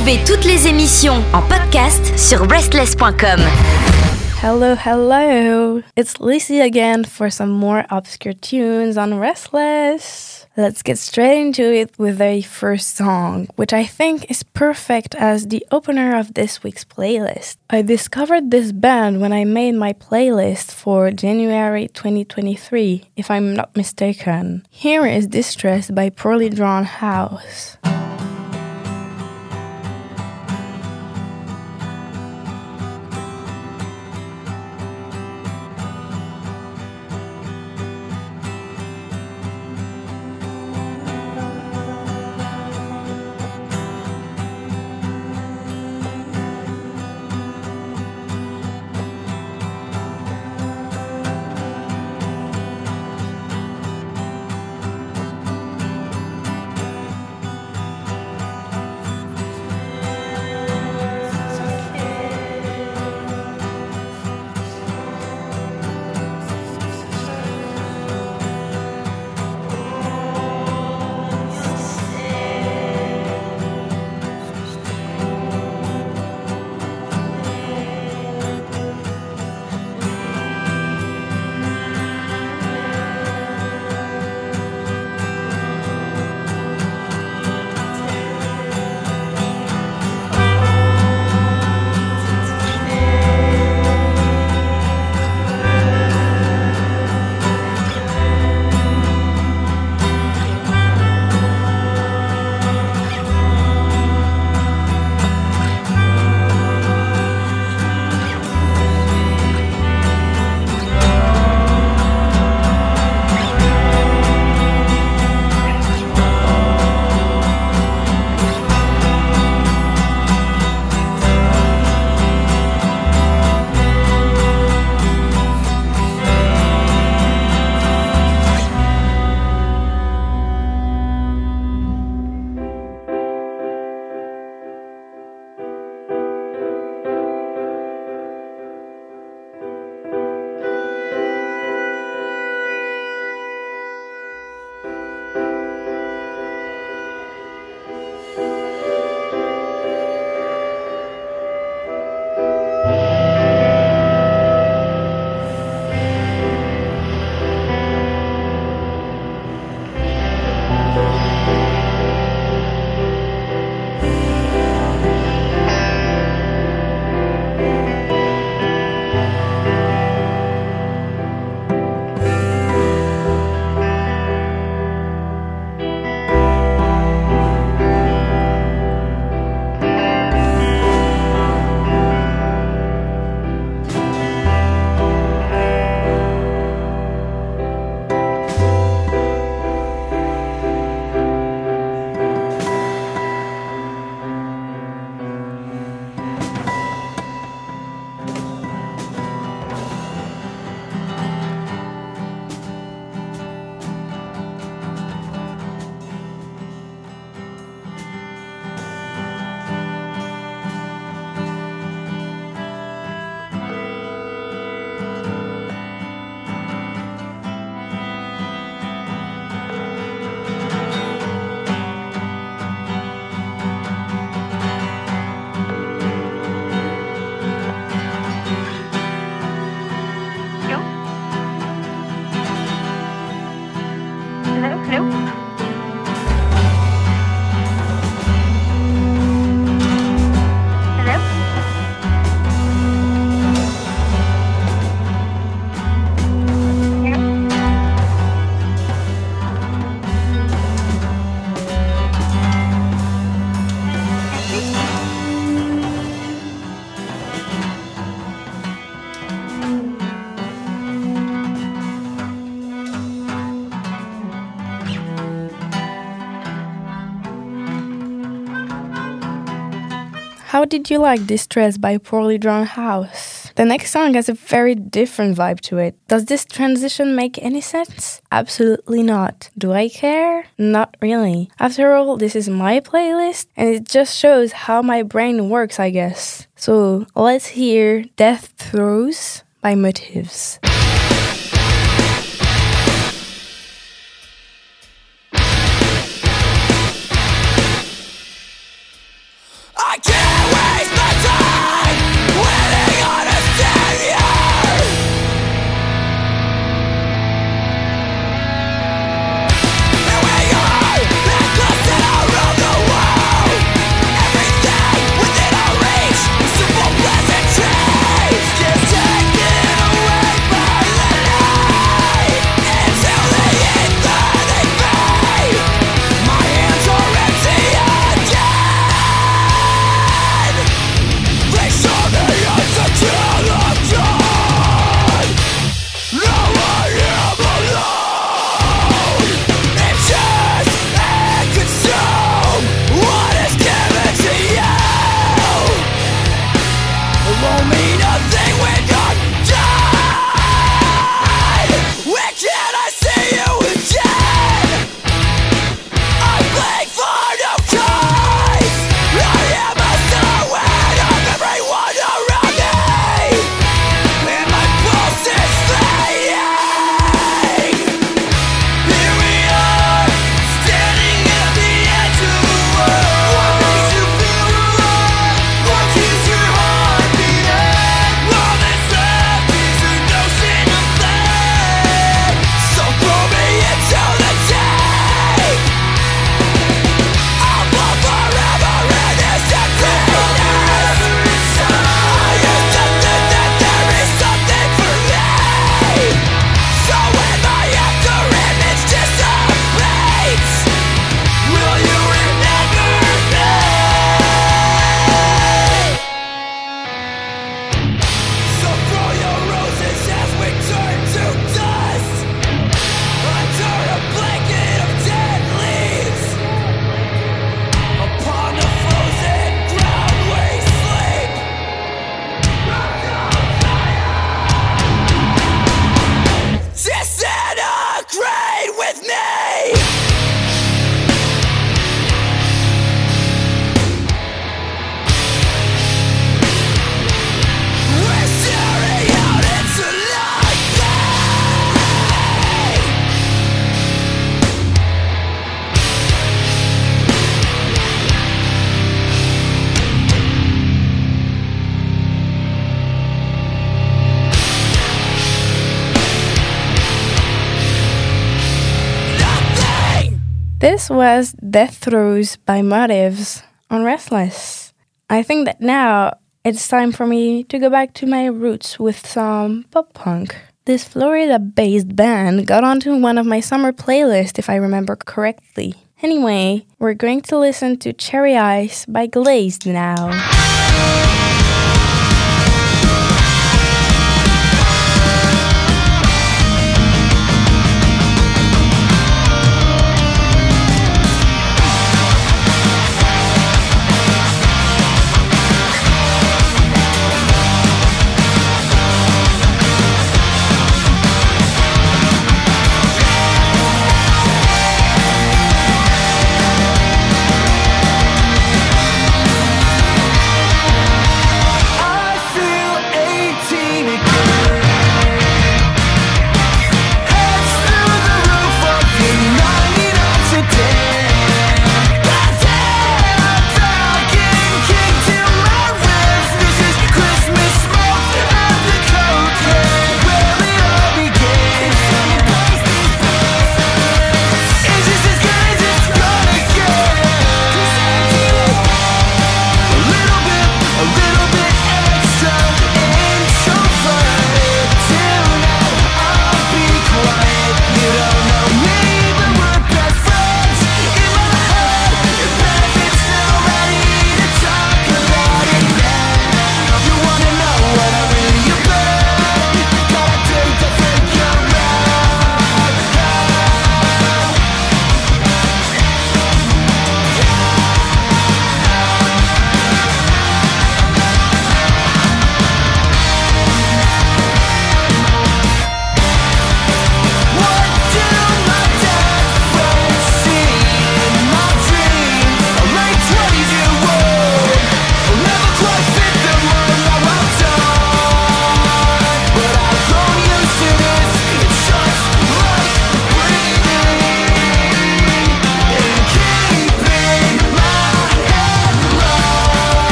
Retrouvez toutes les émissions en podcast sur restless.com. Hello, hello. It's Lici again for some more obscure tunes on Restless. Let's get straight into it with the first song, which I think is perfect as the opener of this week's playlist. I discovered this band when I made my playlist for January 2023, if I'm not mistaken. Here is Dstress by Poorly Drawn House. Did you like this Dstress by Poorly Drawn House? The next song has a very different vibe to it. Does this transition make any sense? Absolutely not. Do I care? Not really. After all, this is my playlist and it just shows how my brain works, I guess. So let's hear Death Throes by Motives. This was Death Throes by Motives on Restless. I think that now it's time for me to go back to my roots with some pop punk. This Florida based band got onto one of my summer playlists, if I remember correctly. Anyway, we're going to listen to Cherry Ice by Glazed now.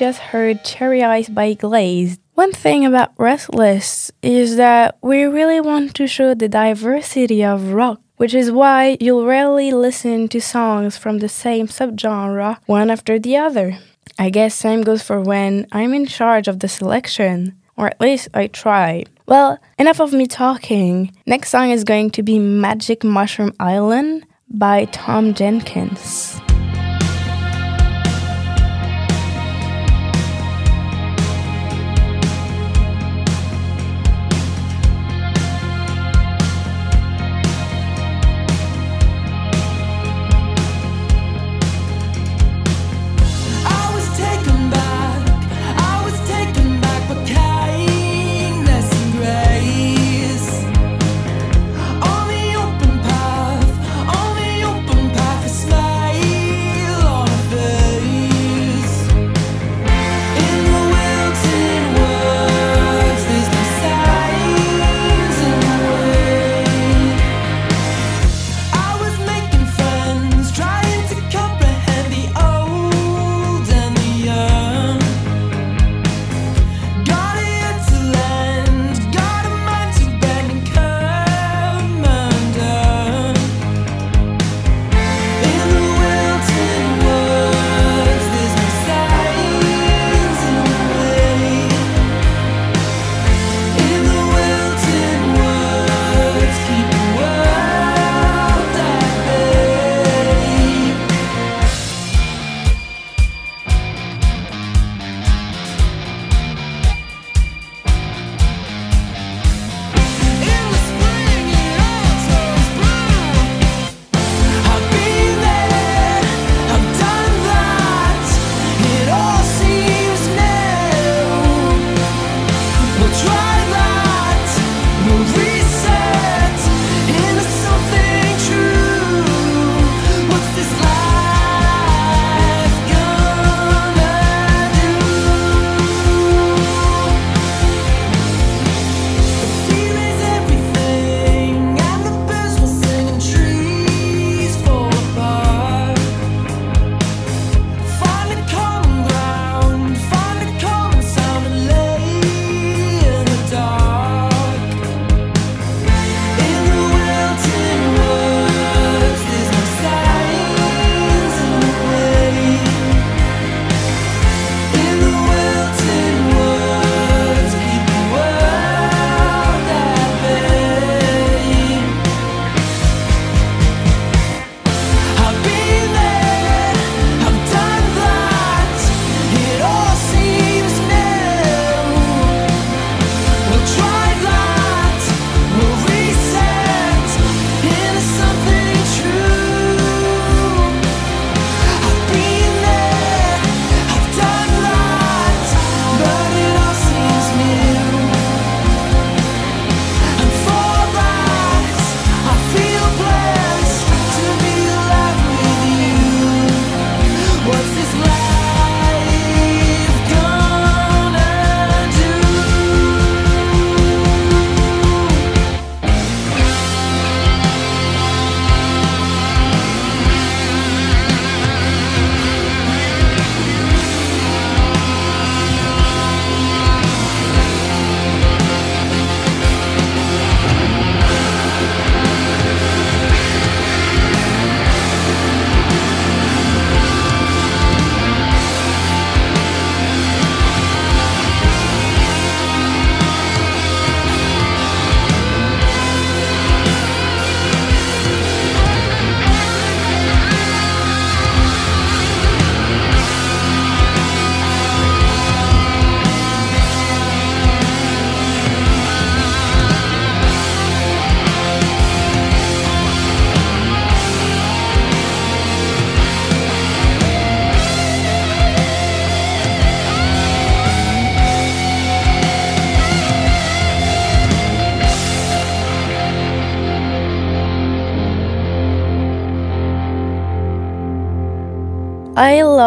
Just heard Cherry Ice by Glazed. One thing about Restless is that we really want to show the diversity of rock, which is why you'll rarely listen to songs from the same subgenre one after the other. I guess same goes for when I'm in charge of the selection, or at least I try. Well, enough of me talking. Next song is going to be Magic Mushroom Island by Tom Jenkins.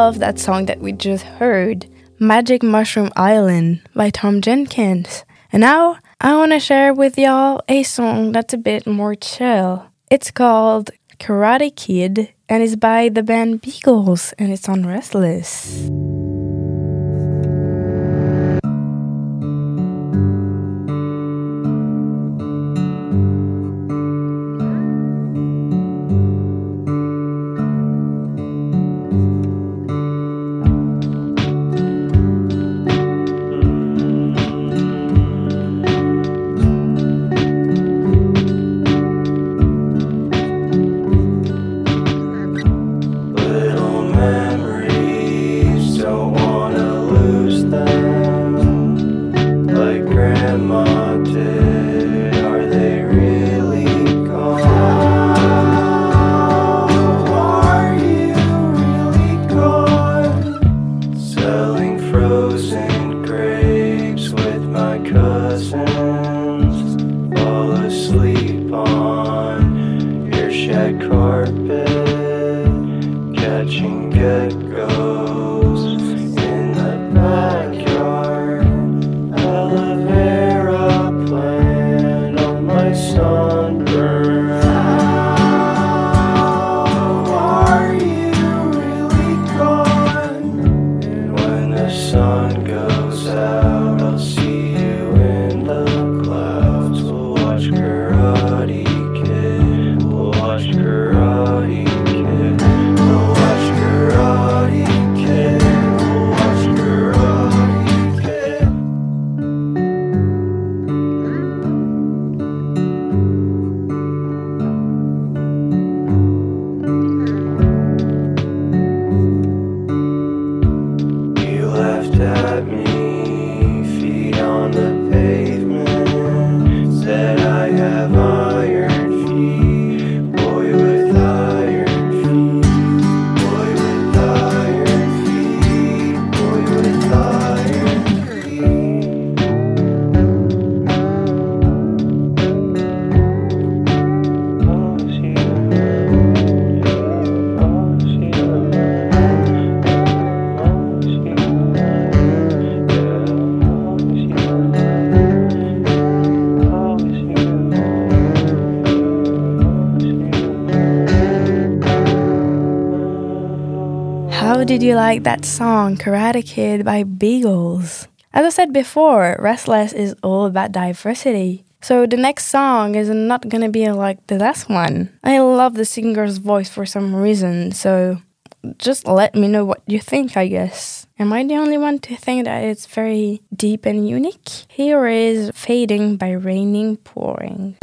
Love that song that we just heard, Magic Mushroom Island by Tom Jenkins. And now I want to share with y'all a song that's a bit more chill. It's called Karate Kid and it's by the band Beagles and it's on Restless. Did you like that song, Karate Kid by Beagles? As I said before, Restless is all about diversity. So the next song is not gonna be like the last one. I love the singer's voice for some reason, so just let me know what you think, I guess. Am I the only one to think that it's very deep and unique? Here is Fading by Raining Pouring.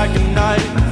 like a knife.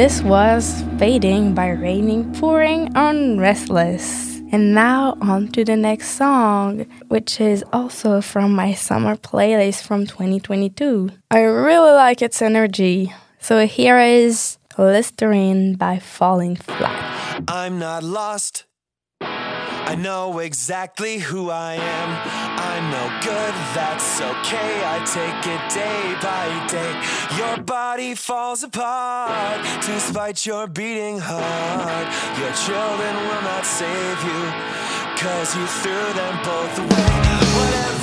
This was Fading by Raining Pouring on Restless. And now on to the next song, which is also from my summer playlist from 2022. I really like its energy. So here is Listerine by Falling Flat. I'm not lost. I know exactly who I am. I'm no good, that's okay. I take it day by day. Your body falls apart despite your beating heart. Your children will not save you, cause you threw them both away. Whatever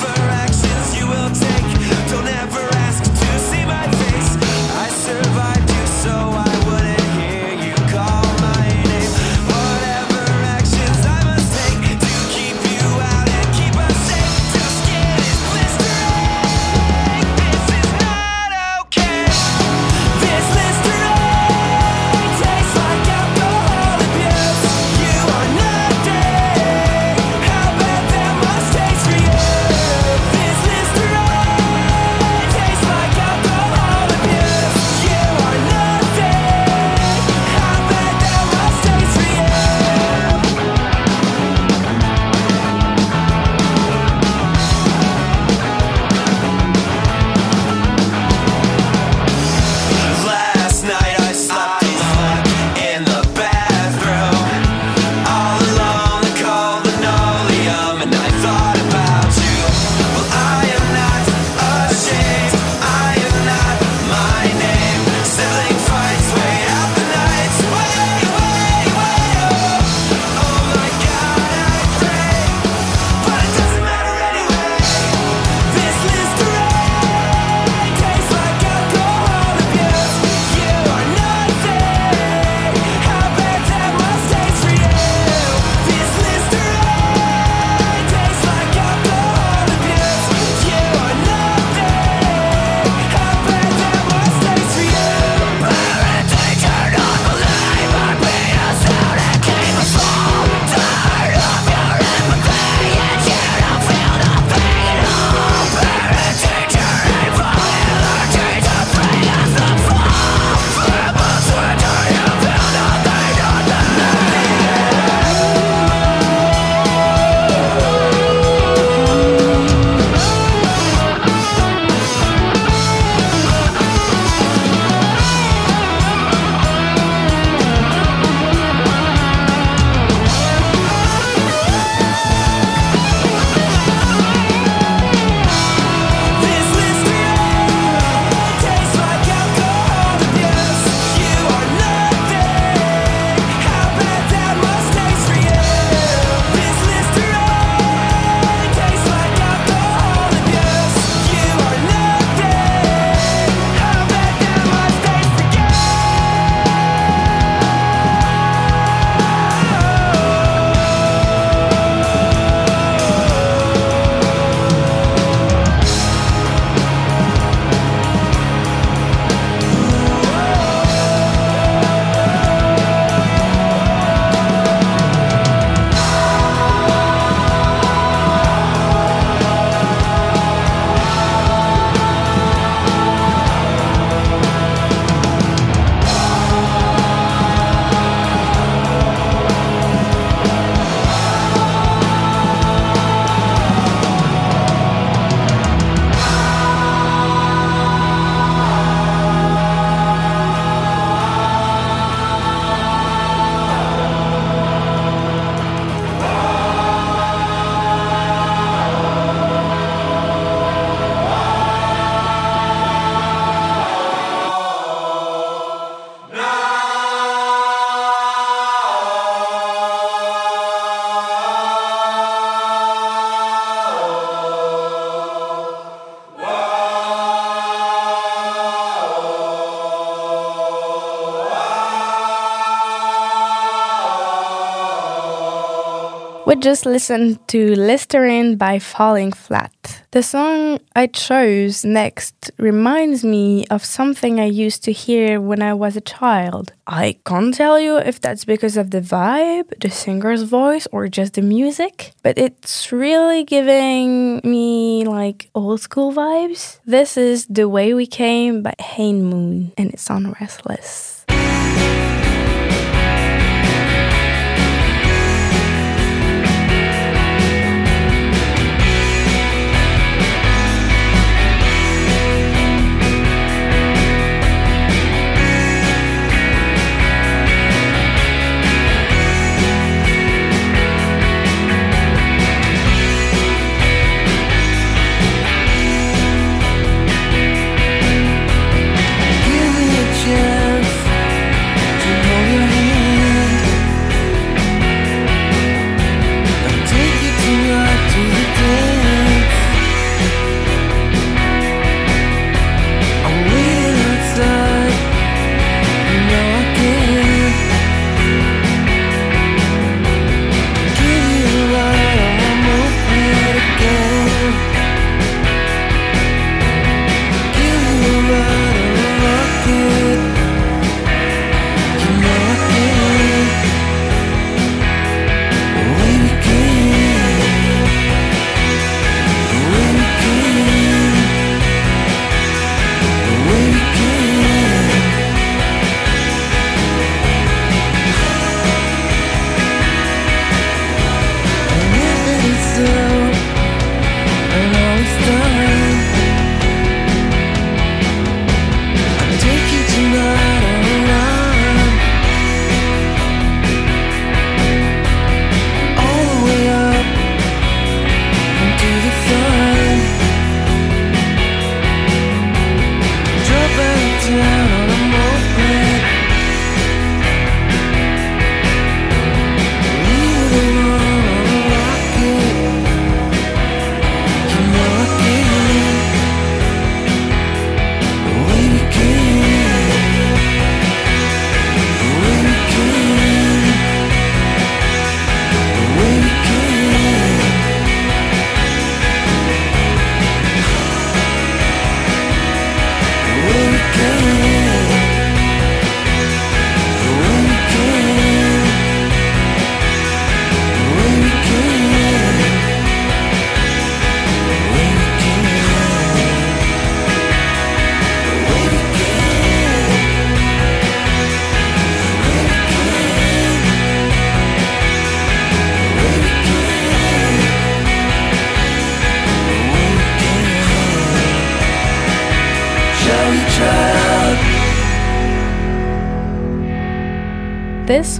We just listened to Listerine by Falling Flat. The song I chose next reminds me of something I used to hear when I was a child. I can't tell you if that's because of the vibe, the singer's voice, or just the music, but it's really giving me like old school vibes. This is The Way We Came by Hanemoon, and it's on Restless.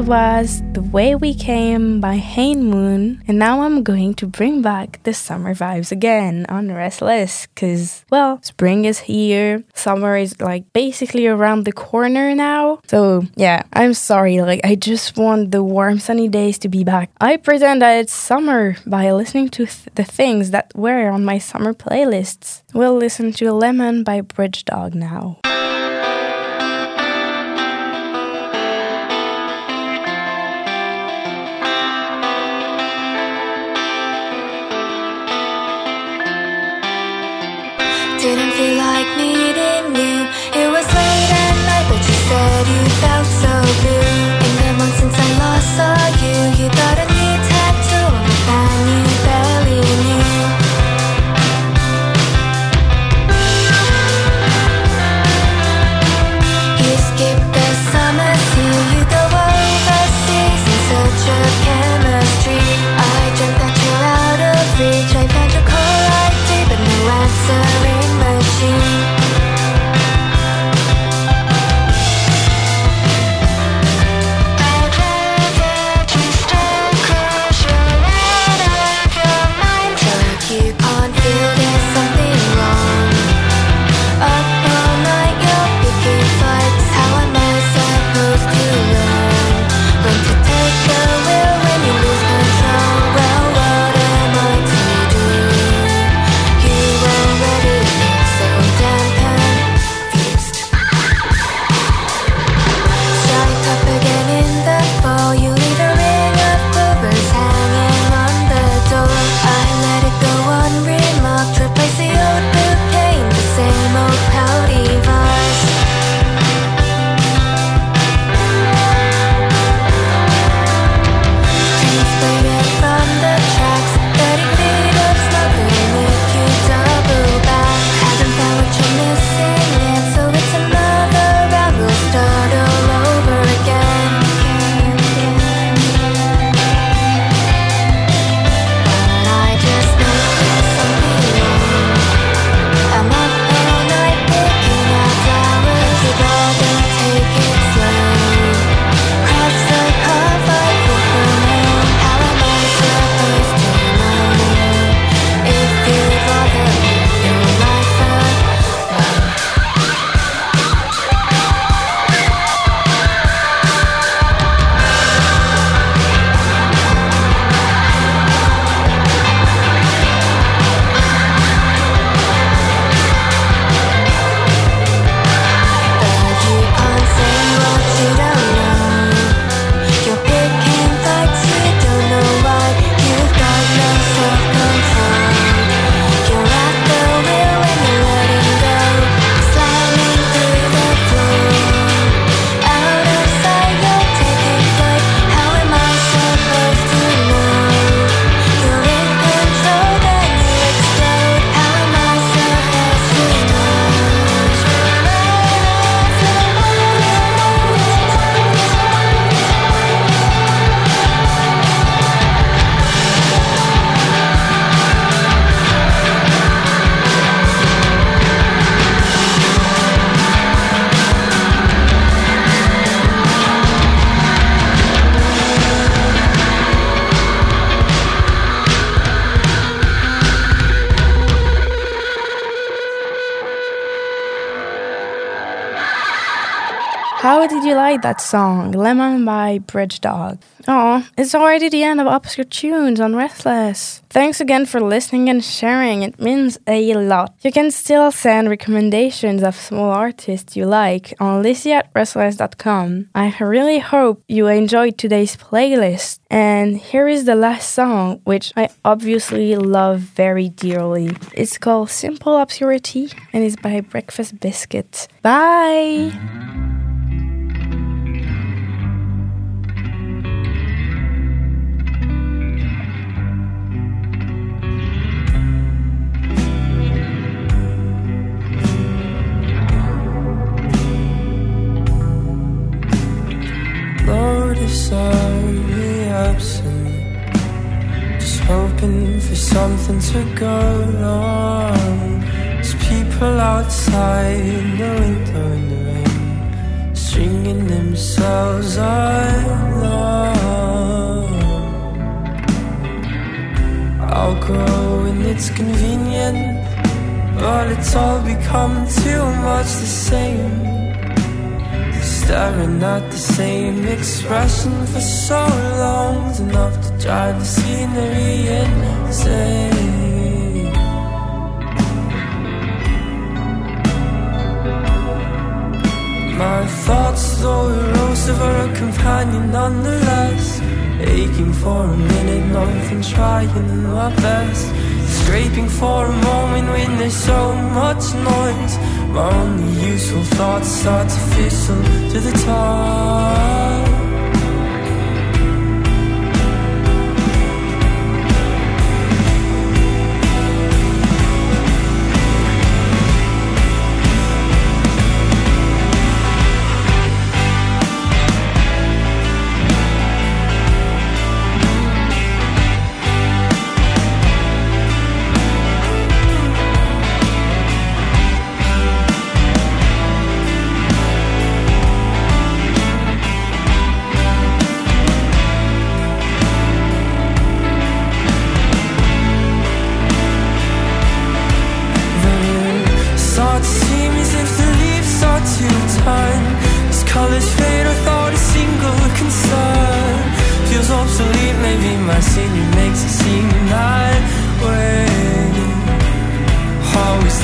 Was The Way We Came by Hanemoon, and now I'm going to bring back the summer vibes again on Restless, because, well, spring is here, summer is like basically around the corner now. So, yeah, I'm sorry, like, I just want the warm sunny days to be back. I pretend that it's summer by listening to th- the things that were on my summer playlists. We'll listen to Lemon by Bridge Dog now. sun. Like that song, Lemon by Bridge Dog? Oh, it's already the end of Obscure Tunes on Restless. Thanks again for listening and sharing, it means a lot. You can still send recommendations of small artists you like on lici at restless.com. I really hope you enjoyed today's playlist. And here is the last song, which I obviously love very dearly. It's called Simple Obscurity and it's by Breakfast Biscuit. Bye! Noticeably absent. Just hoping for something to go wrong. There's people outside in the window in the rain, stringing themselves along. I'll go when it's convenient, but it's all become too much the same staring at the same expression for so long. It's enough to drive the scenery insane. My thoughts though erosive are a companion nonetheless. Aching for a minute, nothing trying my best Scraping for a moment when there's so much noise. My only useful thoughts artificial to the top my senior makes it seem that way How is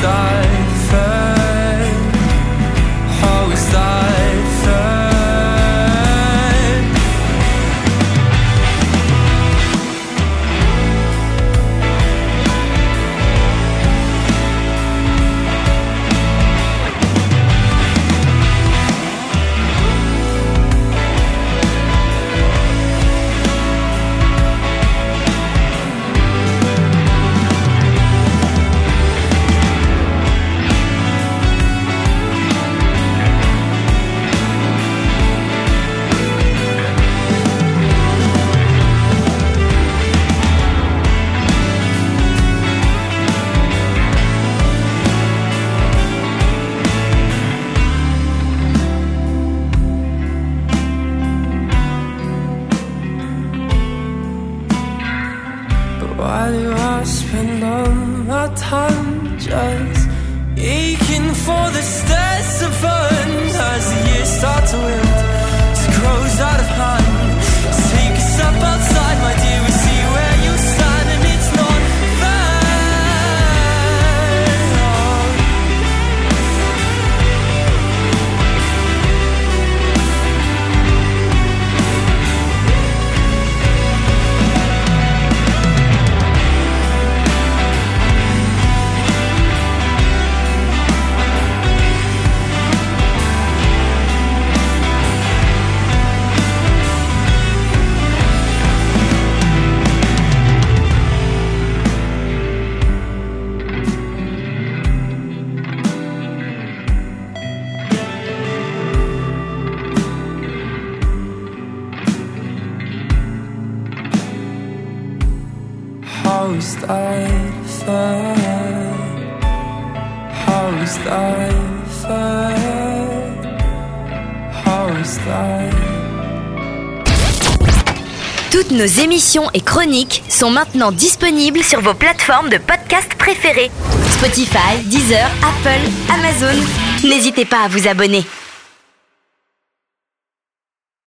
nos émissions et chroniques sont maintenant disponibles sur vos plateformes de podcast préférées. Spotify, Deezer, Apple, Amazon. N'hésitez pas à vous abonner.